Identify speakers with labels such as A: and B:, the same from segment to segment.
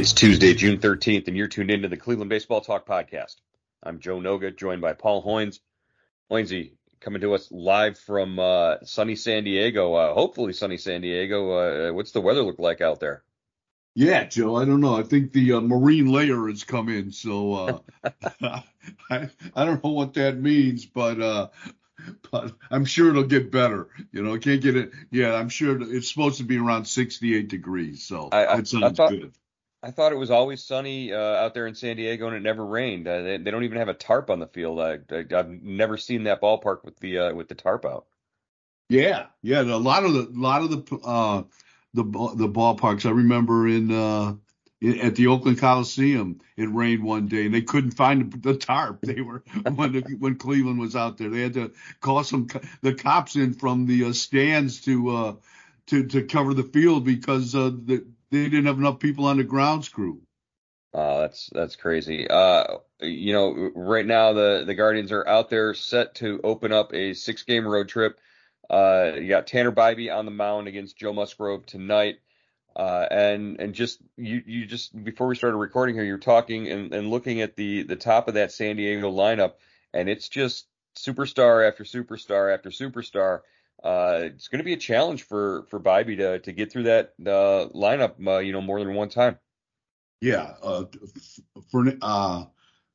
A: It's Tuesday, June 13th, and you're tuned into the Cleveland Baseball Talk podcast. I'm Joe Noga, joined by Paul Hoynes. Hoynesy, coming to us live from uh, sunny San Diego, uh, hopefully sunny San Diego. Uh, what's the weather look like out there?
B: Yeah, Joe, I don't know. I think the uh, marine layer has come in, so uh, I, I don't know what that means, but uh, but I'm sure it'll get better. You know, can't get it. Yeah, I'm sure it's supposed to be around 68 degrees, so
A: I, I,
B: that sounds
A: thought,
B: good.
A: I thought it was always sunny uh, out there in San Diego, and it never rained. Uh, they, they don't even have a tarp on the field. I, have never seen that ballpark with the uh, with the tarp out.
B: Yeah, yeah. A lot of the lot of the uh, the the ballparks. I remember in uh, in- at the Oakland Coliseum, it rained one day, and they couldn't find the, tarp. They were when the, when Cleveland was out there. They had to call some the cops in from the uh, stands to uh, to to cover the field because the, they didn't have enough people on the grounds crew.
A: Uh, that's that's crazy. Uh, you know, right now the the Guardians are out there set to open up a six game road trip. Uh, you got Tanner Bibee on the mound against Joe Musgrove tonight. Uh, and and just you you just before we started recording here, you're talking and, and looking at the the top of that San Diego lineup, and it's just superstar after superstar after superstar. Uh, it's going to be a challenge for for Bibee to to get through that uh, lineup, uh, you know, more than one time.
B: Yeah, uh, for, uh,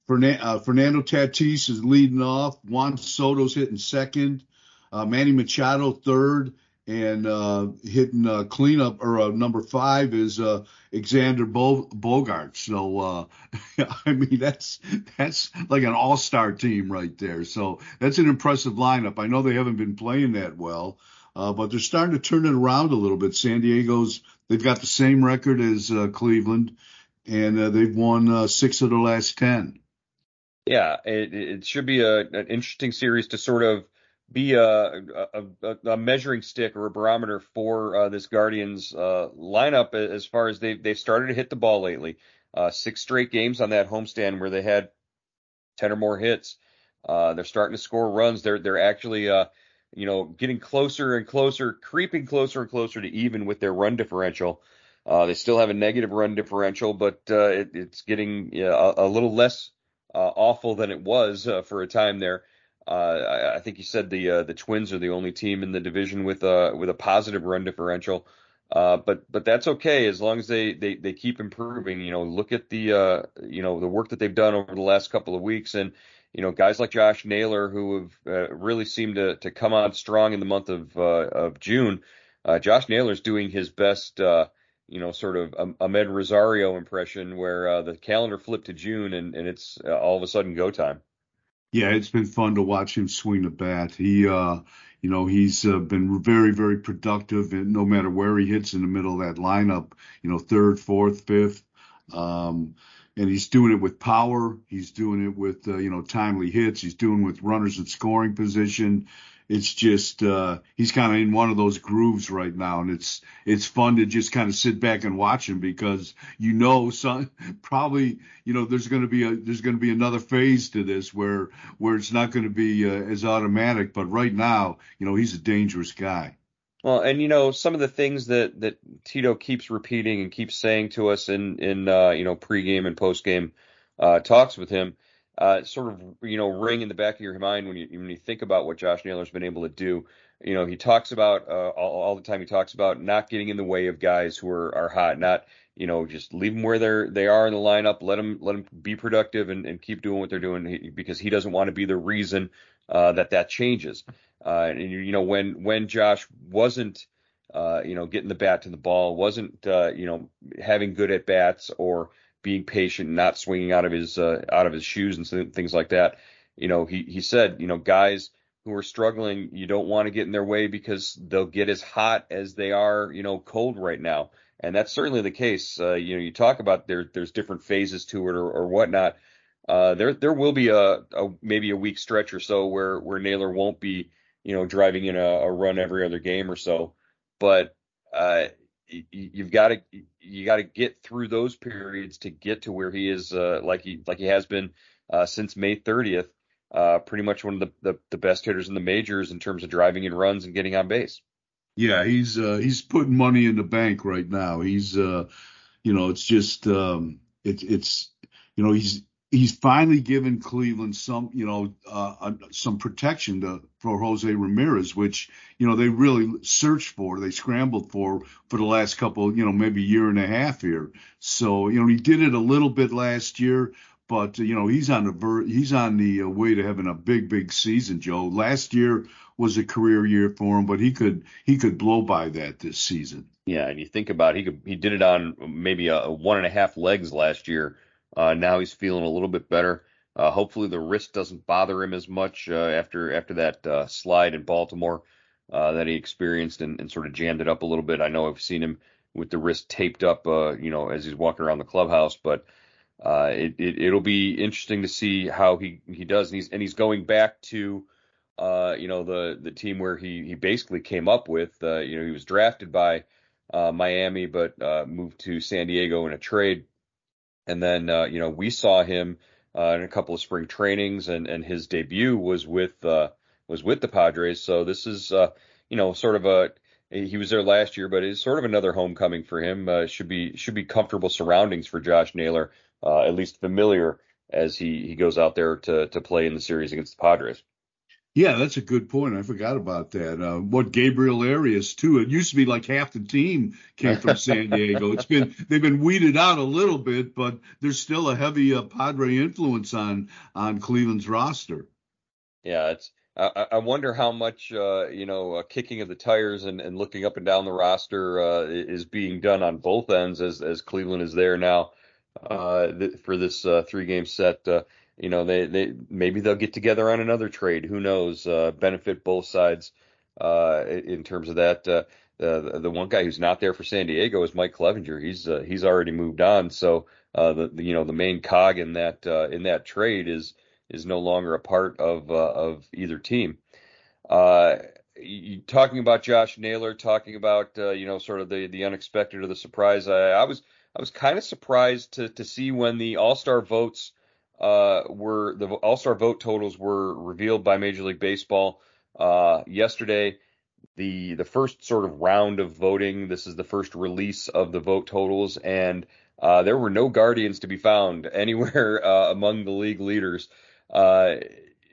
B: Fernan- uh, Fernando Tatis is leading off. Juan Soto's hitting second. Uh, Manny Machado third, and uh, hitting uh, cleanup or uh, number five is uh, Xander Bo- Bogart. So uh, I mean that's that's like an all-star team right there. So that's an impressive lineup. I know they haven't been playing that well, uh, but they're starting to turn it around a little bit. San Diego's they've got the same record as uh, Cleveland, and uh, they've won uh, six of the last ten.
A: Yeah, it, it should be a, an interesting series to sort of be a, a, a, measuring stick or a barometer for uh, this Guardians uh, lineup as far as they've they've started to hit the ball lately. Uh, six straight games on that homestand where they had ten or more hits. Uh, they're starting to score runs. They're they're actually uh, you know getting closer and closer, creeping closer and closer to even with their run differential. Uh, they still have a negative run differential, but it, it's getting a, a little less awful than it was for a time there. Uh, I, I think you said the uh, the Twins are the only team in the division with a with a positive run differential. Uh, but but that's okay as long as they, they, they keep improving. You know, look at the uh, you know the work that they've done over the last couple of weeks, and you know guys like Josh Naylor who have uh, really seemed to to come on strong in the month of uh, of June. Josh Naylor's doing his best. You know, sort of a Amed Rosario impression where the calendar flipped to June and, and it's all of a sudden go time.
B: Yeah, it's been fun to watch him swing the bat. He, uh, you know, he's uh, been very, very productive, and no matter where he hits in the middle of that lineup, you know, third, fourth, fifth, um, and he's doing it with power. He's doing it with, uh, you know, timely hits. He's doing it with runners in scoring position. It's just uh, he's kind of in one of those grooves right now, and it's it's fun to just kind of sit back and watch him because you know, some probably you know there's going to be a there's going to be another phase to this where where it's not going to be uh, as automatic. But right now, you know, he's a dangerous guy.
A: Well, and you know some of the things that that Tito keeps repeating and keeps saying to us in in uh, you know pregame and postgame uh, talks with him, uh, sort of you know ring in the back of your mind when you when you think about what Josh Naylor's been able to do. You know, he talks about uh, all, all the time. He talks about not getting in the way of guys who are are hot, not you know just leave them where they're they are in the lineup, let them let them be productive and, and keep doing what they're doing because he doesn't want to be the reason uh, that that changes. Uh, and you know when when Josh wasn't uh, you know getting the bat to the ball, wasn't uh, you know having good at bats or being patient, not swinging out of his uh, out of his shoes and things like that. You know he he said you know guys who are struggling, you don't want to get in their way because they'll get as hot as they are you know cold right now. And that's certainly the case. Uh, you know, you talk about there, there's different phases to it or, or whatnot. Uh, there, there will be a, a, maybe a week stretch or so where where Naylor won't be you know, driving in a, a run every other game or so. But you, have got to you got to get through those periods to get to where he is, uh, like he like he has been uh, since May 30th. Uh, pretty much one of the, the, the best hitters in the majors in terms of driving in runs and getting on base.
B: Yeah, he's uh, he's putting money in the bank right now. He's uh, you know, it's just um, it's it's you know he's he's finally given Cleveland some, you know, uh, uh, some protection to, for Jose Ramirez, which you know they really searched for, they scrambled for for the last couple, you know, maybe year and a half here. So you know he did it a little bit last year, but you know he's on the ver- he's on the uh, way to having a big big season. Joe, last year was a career year for him, but he could he could blow by that this season.
A: Yeah, and you think about it, he could he did it on maybe a, a one and a half legs last year uh, now he's feeling a little bit better. Uh, hopefully the wrist doesn't bother him as much uh, after after that uh, slide in Baltimore uh, that he experienced and, and, sort of jammed it up a little bit. I know I've seen him with the wrist taped up, uh, you know, as he's walking around the clubhouse, but it, it will be interesting to see how he he does. And he's and he's going back to you know the the team where he he basically came up with. you know he was drafted by Miami, but moved to San Diego in a trade and then, uh, you know, we saw him uh, in a couple of spring trainings, and and his debut was with uh, was with the Padres. So this is, uh, you know, sort of a he was there last year, but it's sort of another homecoming for him. Uh, should be should be comfortable surroundings for Josh Naylor, uh, at least familiar as he he goes out there to to play in the series against the Padres.
B: Yeah, that's a good point. I forgot about that. Uh, what Gabriel Arias too. It used to be like half the team came from San Diego. It's been they've been weeded out a little bit, but there's still a heavy uh, Padre influence on on Cleveland's roster.
A: Yeah, it's. I, I wonder how much uh, you know uh, kicking of the tires and, and looking up and down the roster uh, is being done on both ends as as Cleveland is there now uh, th- for this three game set you know, they, they maybe they'll get together on another trade. Who knows? Uh, benefit both sides uh, in terms of that. Uh, the the one guy who's not there for San Diego is Mike Clevinger. He's uh, he's already moved on. So uh, the, the, you know the main cog in that uh, in that trade is is no longer a part of of either team. You, talking about Josh Naylor, talking about you know sort of the the unexpected or the surprise. I, I was I was kind of surprised to to see when the All Star votes uh, were the All Star vote totals were revealed by Major League Baseball uh, yesterday. The the first sort of round of voting. This is the first release of the vote totals, and uh, there were no Guardians to be found anywhere uh, among the league leaders. Uh,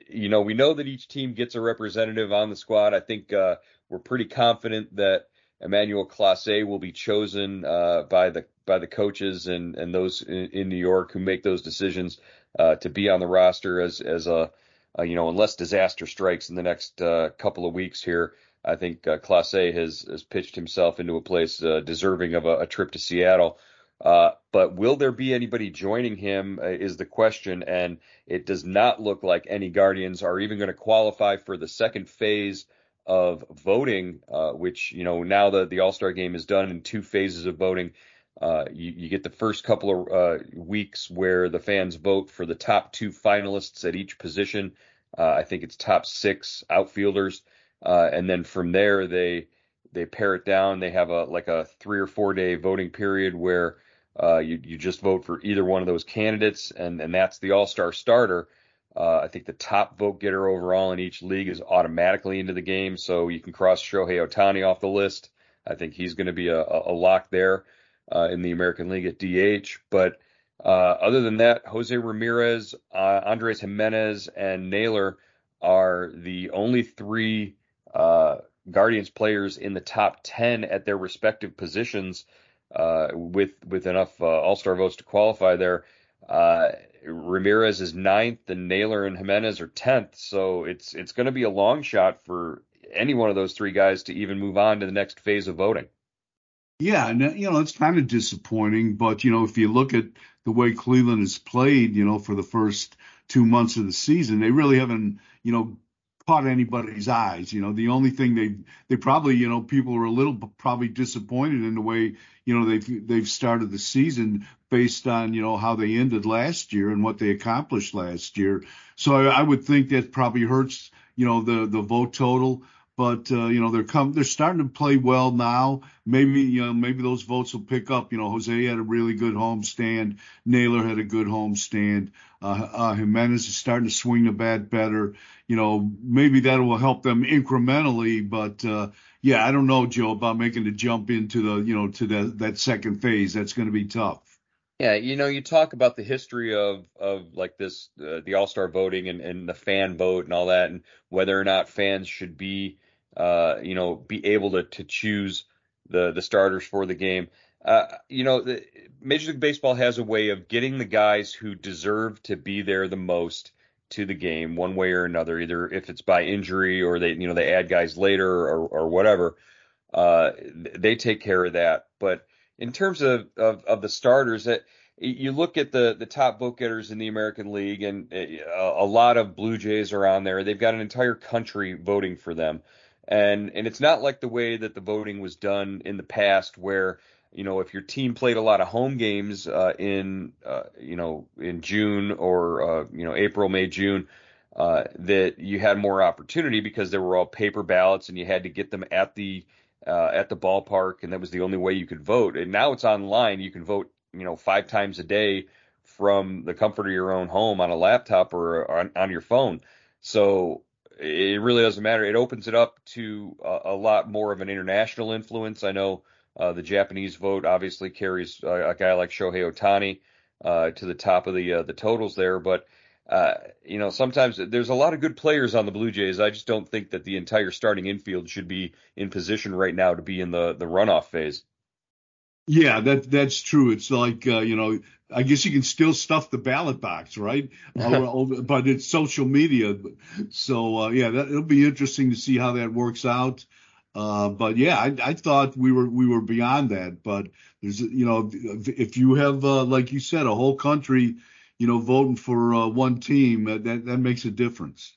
A: you know, we know that each team gets a representative on the squad. I think uh, we're pretty confident that Emmanuel Clase will be chosen uh, by the by the coaches and and those in, in, New York who make those decisions uh, to be on the roster as as a, a, you know unless disaster strikes in the next uh, couple of weeks here. I think uh, A has has pitched himself into a place uh, deserving of a, a, trip to Seattle. Uh, but will there be anybody joining him is the question, and it does not look like any Guardians are even going to qualify for the second phase of voting, which you know now the the All Star game is done in two phases of voting. Uh, you, you, get the first couple of uh, weeks where the fans vote for the top two finalists at each position. Uh, I think it's top six outfielders, uh, and then from there they they pare it down. They have a like a three or four day voting period where uh, you you just vote for either one of those candidates, and and that's the All Star starter. Uh, I think the top vote getter overall in each league is automatically into the game, so you can cross Shohei Ohtani off the list. I think he's going to be a, a lock there uh, in the American League at DH. But uh, other than that, Jose Ramirez, uh, Andres Gimenez, and Naylor are the only three uh, Guardians players in the top 10 at their respective positions uh, with with enough uh, All Star votes to qualify there. Ramirez is ninth, and Naylor and Gimenez are tenth. So it's it's going to be a long shot for any one of those three guys to even move on to the next phase of voting.
B: Yeah, and uh, you know it's kind of disappointing, but you know if you look at the way Cleveland has played, you know for the first two months of the season, they really haven't you know caught anybody's eyes. You know, the only thing they they probably you know people are a little probably disappointed in the way you know they've they've started the season based on you know how they ended last year and what they accomplished last year. So I, I would think that probably hurts you know the the vote total but uh, you know they're come they're starting to play well now. Maybe you know maybe those votes will pick up. You know Jose had a really good home stand. Naylor had a good home stand. Uh, uh, Gimenez is starting to swing the bat better. You know maybe that will help them incrementally. But uh, yeah, I don't know Joe about making the jump into the you know to the, that second phase. That's going to be tough.
A: Yeah, you know, you talk about the history of of like this, uh, the All Star voting and, and the fan vote and all that, and whether or not fans should be, uh, you know, be able to to choose the the starters for the game. Uh, you know, the, Major League Baseball has a way of getting the guys who deserve to be there the most to the game, one way or another. Either if it's by injury or they, you know, they add guys later or or whatever. Uh, they take care of that, but in terms of, of, of the starters, that you look at the the top vote getters in the American League, and a, a lot of Blue Jays are on there. They've got an entire country voting for them, and and it's not like the way that the voting was done in the past, where you know if your team played a lot of home games uh, in uh, you know in June or uh, you know April, May, June. Uh, that you had more opportunity because they were all paper ballots and you had to get them at the uh, at the ballpark, and that was the only way you could vote. And now it's online; you can vote, you know, five times a day from the comfort of your own home on a laptop or on, on your phone. So it really doesn't matter. It opens it up to a, a lot more of an international influence. I know uh, the Japanese vote obviously carries uh, a guy like Shohei Ohtani uh, to the top of the uh, the totals there, but uh, you know, sometimes there's a lot of good players on the Blue Jays. I just don't think that the entire starting infield should be in position right now to be in the the runoff phase.
B: Yeah, that that's true. It's like uh, you know, I guess you can still stuff the ballot box, right? but it's social media. So uh, yeah, that, it'll be interesting to see how that works out. Uh, but yeah, I, I thought we were we were beyond that. But there's you know, if you have uh, like you said, a whole country you know, voting for uh, one team, that that makes a difference.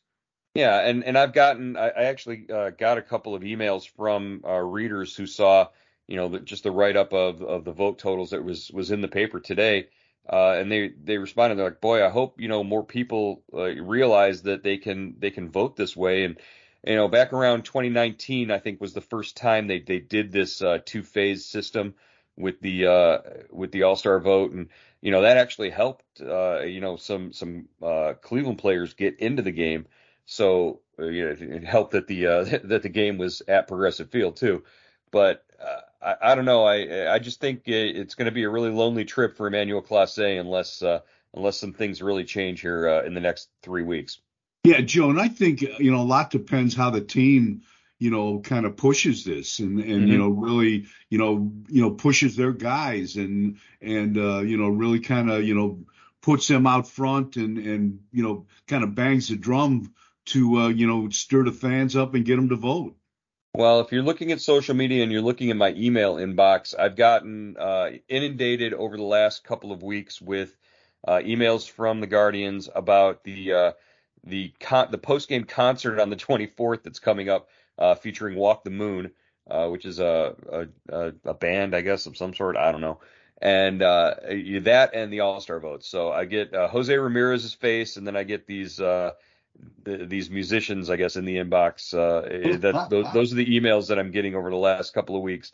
A: Yeah, and and I've gotten, I, I actually uh, got a couple of emails from uh, readers who saw, you know, just the write up of of the vote totals that was was in the paper today, uh, and they they responded, they're like, boy, I hope you know more people uh, realize that they can they can vote this way, and you know, back around 2019, I think was the first time they they did this two phase system with the with the All Star vote, and you know that actually helped uh, you know some some uh, Cleveland players get into the game. So uh, you know, it helped that the uh, that the game was at Progressive Field too. But uh, I, I don't know. I I just think it's going to be a really lonely trip for Emmanuel Clase unless uh, unless some things really change here in the next three weeks.
B: Yeah, Joe, and I think you know a lot depends how the team you know, kind of pushes this and, and mm-hmm. you know, really, you know, you know, pushes their guys and, and, uh, you know, really kind of, you know, puts them out front and, and, you know, kind of bangs the drum to, uh, you know, stir the fans up and get them to vote.
A: Well, if you're looking at social media and you're looking at my email inbox, I've gotten uh, inundated over the last couple of weeks with uh, emails from the Guardians about the uh, the con- the post game concert on the 24th that's coming up uh, featuring Walk the Moon, uh, which is a, a, a band, I guess, of some sort. I don't know. And uh, that and the All Star votes. So I get Jose Ramirez's face, and then I get these the, these musicians, I guess, in the inbox. Uh, that those, those are the emails that I'm getting over the last couple of weeks.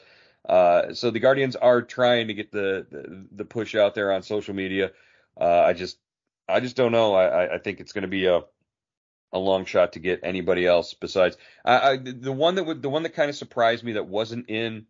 A: Uh, so the Guardians are trying to get the, the, the push out there on social media. Uh, I just I just don't know. I I think it's going to be a a long shot to get anybody else besides I, I the one that would the one that kind of surprised me that wasn't in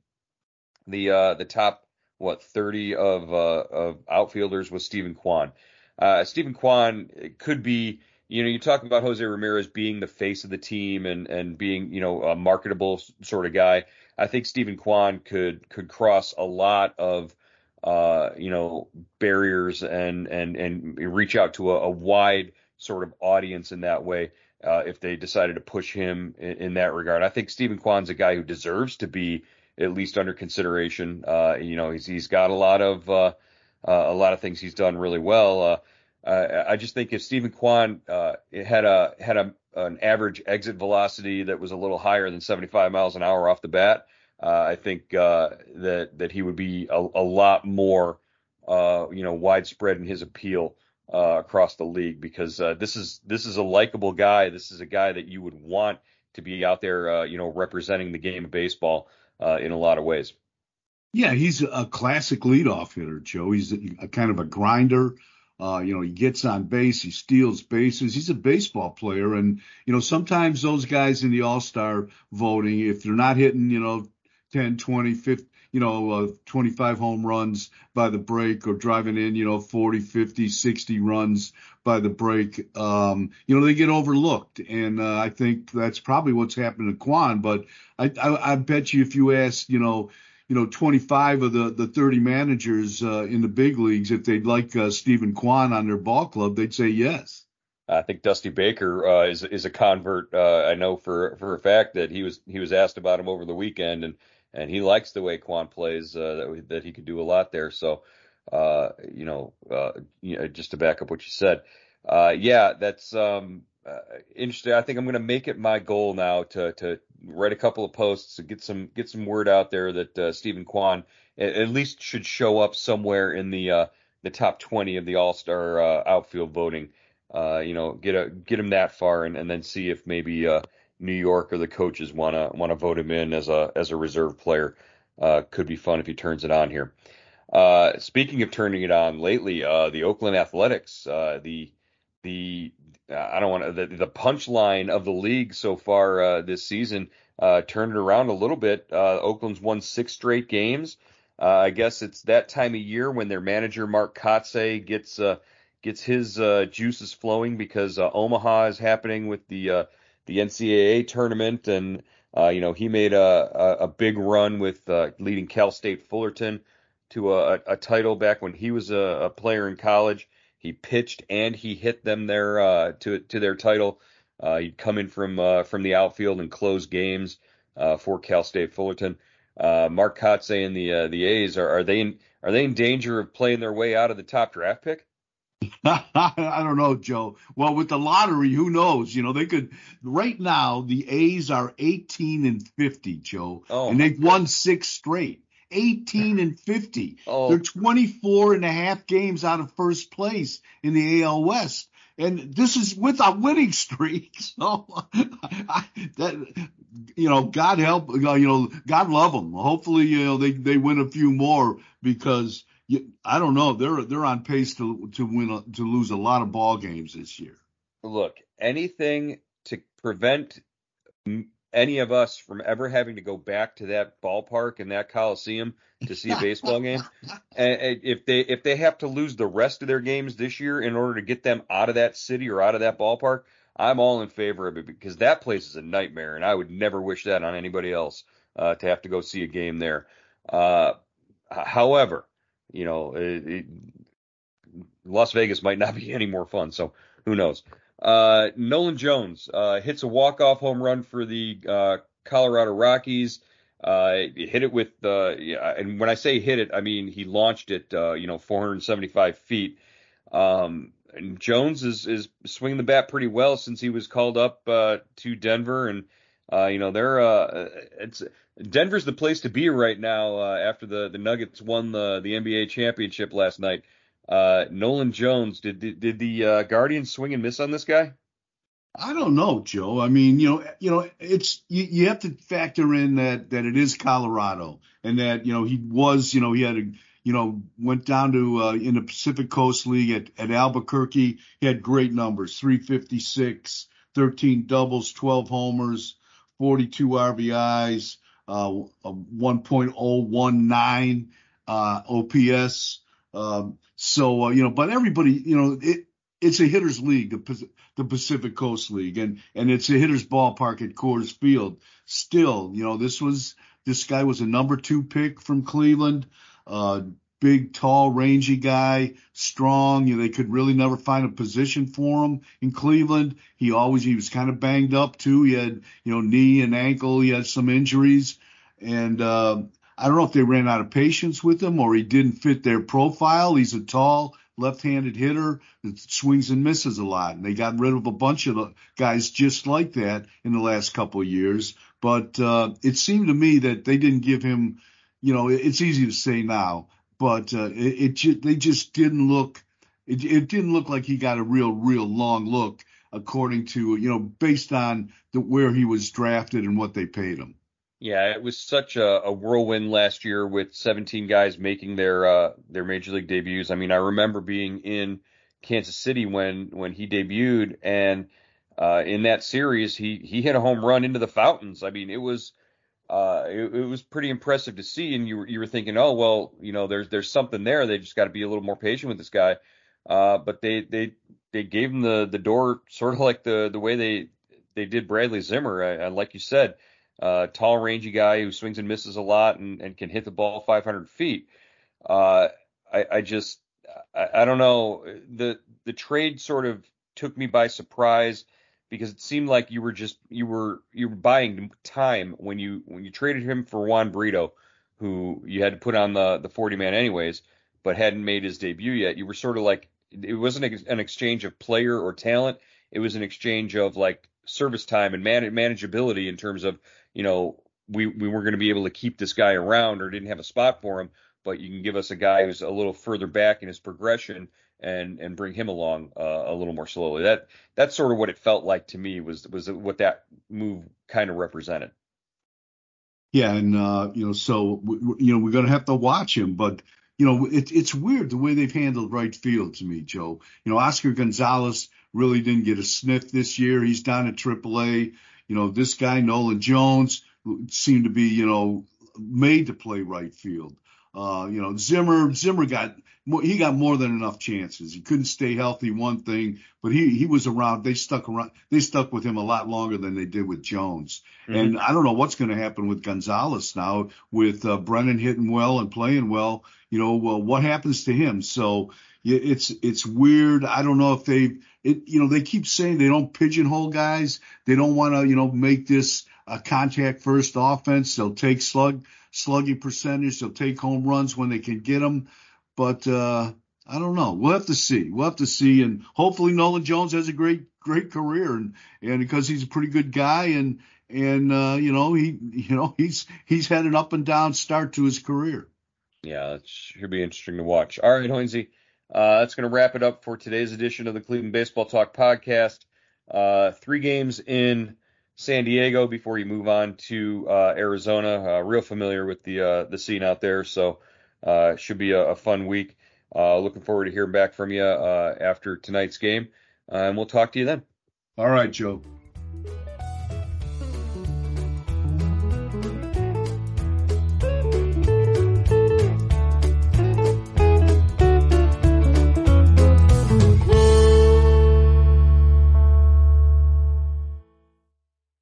A: the uh the top what 30 of uh of outfielders was Steven Kwan. Uh Steven Kwan could be you know, you talk about Jose Ramirez being the face of the team and and being, you know, a marketable sort of guy. I think Steven Kwan could could cross a lot of uh, you know, barriers and and and reach out to a, a wide sort of audience in that way. Uh, if they decided to push him in, in, that regard, I think Steven Kwan's a guy who deserves to be at least under consideration. Uh, you know, he's he's got a lot of uh, uh a lot of things he's done really well. Uh, I just think if Steven Kwan uh, had a had a an average exit velocity that was a little higher than 75 miles an hour off the bat, I think that that he would be a, a lot more you know widespread in his appeal uh, across the league because uh, this is this is a likable guy. This is a guy that you would want to be out there, uh, you know, representing the game of baseball uh, in a lot of ways.
B: Yeah, he's a classic leadoff hitter, Joe. He's a, a kind of a grinder. Uh, you know, he gets on base, he steals bases. He's a baseball player, and you know, sometimes those guys in the All Star voting, if they're not hitting, you know, 10, 20, 50, you know, uh, 25 home runs by the break or driving in, you know, 40, 50, 60 runs by the break, um, you know, they get overlooked. And uh, I think that's probably what's happened to Kwan. But I, I, I bet you if you ask, you know, you know, 25 of the, the 30 managers uh, in the big leagues, if they'd like uh, Steven Kwan on their ball club, they'd say yes.
A: I think Dusty Baker uh, is is a convert. Uh, I know for for a fact that he was he was asked about him over the weekend, and and he likes the way Kwan plays. Uh, that that he could do a lot there. So, uh, you know, you know, just to back up what you said, yeah, that's um, uh, interesting. I think I'm going to make it my goal now to to write a couple of posts to get some get some word out there that uh, Steven Kwan at, at, least should show up somewhere in the uh, the top 20 of the All Star uh, outfield voting. Uh, you know, get a get him that far, and, and then see if maybe uh, New York or the coaches want to want to vote him in as a as a reserve player. Could be fun if he turns it on here. Speaking of turning it on lately, the Oakland Athletics, the the I don't want to the, the punchline of the league so far uh, this season uh, turned it around a little bit. Oakland's won six straight games. I guess it's that time of year when their manager Mark Kotsay gets gets his juices flowing because Omaha is happening with the the NCAA tournament, and uh, you know he made a, a, a big run with uh, leading Cal State Fullerton to a, a title back when he was a, a, player in college. He pitched and he hit them there uh, to to their title. Uh, he'd come in from uh, from the outfield and close games uh, for Cal State Fullerton. Mark Kotsay and the the A's are, are they in are they in danger of playing their way out of the top draft pick?
B: I don't know, Joe. Well, with the lottery, who knows? You know, they could. Right now, the A's are 18 and 50, Joe, oh, and they've won six straight. 18 and 50. Oh. They're 24 and a half games out of first place in the AL West. And this is with a winning streak. So I, that, you know, God help, you know, God love them. Hopefully, you know, they, they win a few more because you, I don't know. They're they're on pace to to win a, to lose a lot of ball games this year.
A: Look, anything to prevent any of us from ever having to go back to that ballpark and that coliseum to see a baseball game. And if they if they have to lose the rest of their games this year in order to get them out of that city or out of that ballpark, I'm all in favor of it because that place is a nightmare, and I would never wish that on anybody else uh, to have to go see a game there. Uh, however, you know, it, it, Las Vegas might not be any more fun. So who knows? Uh, Nolan Jones uh, hits a walk-off home run for the uh, Colorado Rockies. Uh, hit it with, uh, and when I say hit it, I mean he launched it, uh, you know, 475 feet. Um, and Jones is is swinging the bat pretty well since he was called up to Denver, and you know they're it's Denver's the place to be right now uh, after the, the Nuggets won the, the NBA championship last night. Uh, Nolan Jones, did did, did the uh, Guardians swing and miss on this guy?
B: I don't know, Joe. I mean, you know, you know, it's you, you have to factor in that that it is Colorado and that you know he was, you know, he had a you know, went down to uh, in the Pacific Coast League at, at Albuquerque. He had great numbers 356, 13 doubles, 12 homers, 42 RBIs, uh, 1.019 uh, OPS. Um, so, uh, you know, but everybody, you know, it, it's a hitters league, the, the Pacific Coast League, and, and it's a hitters ballpark at Coors Field. Still, you know, this was, this guy was a number two pick from Cleveland. Uh, big, tall, rangy guy, strong. You know, they could really never find a position for him in Cleveland. He always he was kind of banged up too. He had you know knee and ankle. He had some injuries, and uh, I don't know if they ran out of patience with him or he didn't fit their profile. He's a tall, left-handed hitter that swings and misses a lot, and they got rid of a bunch of guys just like that in the last couple of years. But uh, it seemed to me that they didn't give him. You know, it's easy to say now, but uh, it, it they just didn't look. It, it didn't look like he got a real, real long look, according to you know, based on the, where he was drafted and what they paid him.
A: Yeah, it was such a, a, whirlwind last year with 17 guys making their uh, their major league debuts. I mean, I remember being in Kansas City when when he debuted, and uh, in that series, he he hit a home run into the fountains. I mean, it was uh, it, it, was pretty impressive to see. And you were, you were thinking, oh well, you know, there's there's something there. They just got to be a little more patient with this guy. Uh, but they they they gave him the the door sort of like the the way they they did Bradley Zimmer. I, I, like you said, uh, tall, rangy guy who swings and misses a lot and, and can hit the ball 500 feet. Uh, I, I just I, I don't know the the trade sort of took me by surprise because it seemed like you were just you were you were buying time when you when you traded him for Juan Brito, who you had to put on the the 40 man anyways, but hadn't made his debut yet. You were sort of like it wasn't an exchange of player or talent. It was an exchange of like service time and man- manageability in terms of you know we we weren't going to be able to keep this guy around or didn't have a spot for him, but you can give us a guy who's a little further back in his progression and and bring him along uh, a little more slowly. That that's sort of what it felt like to me was was what that move kind of represented.
B: Yeah, and uh, you know, so you know we're gonna have to watch him, but you know it, it's weird the way they've handled right field to me, Joe. You know, Oscar Gonzalez really didn't get a sniff this year. He's down at AAA. You know, this guy Nolan Jones seemed to be you know made to play right field. Uh, you know, Zimmer Zimmer got he got more than enough chances. He couldn't stay healthy, one thing, but he he was around. They stuck around. They stuck with him a lot longer than they did with Jones. Mm-hmm. And I don't know what's going to happen with Gonzalez now, with uh, Brennan hitting well and playing well. You know, well, what happens to him? So it's it's weird. I don't know if they it you know they keep saying they don't pigeonhole guys. They don't want to you know make this a contact first offense. They'll take slug slugging percentage. They'll take home runs when they can get them. But uh, I don't know. We'll have to see. We'll have to see. And hopefully Nolan Jones has a great great career and and because he's a pretty good guy and and uh, you know he you know he's he's had an up and down start to his career.
A: Yeah, it should be interesting to watch. All right, Hoynesy. Uh, that's going to wrap it up for today's edition of the Cleveland Baseball Talk podcast. Uh, three games in San Diego before you move on to uh, Arizona. Uh, real familiar with the uh, the scene out there, so uh, should be a, a fun week. Uh, looking forward to hearing back from you uh, after tonight's game, and we'll talk to you then.
B: All right, Joe.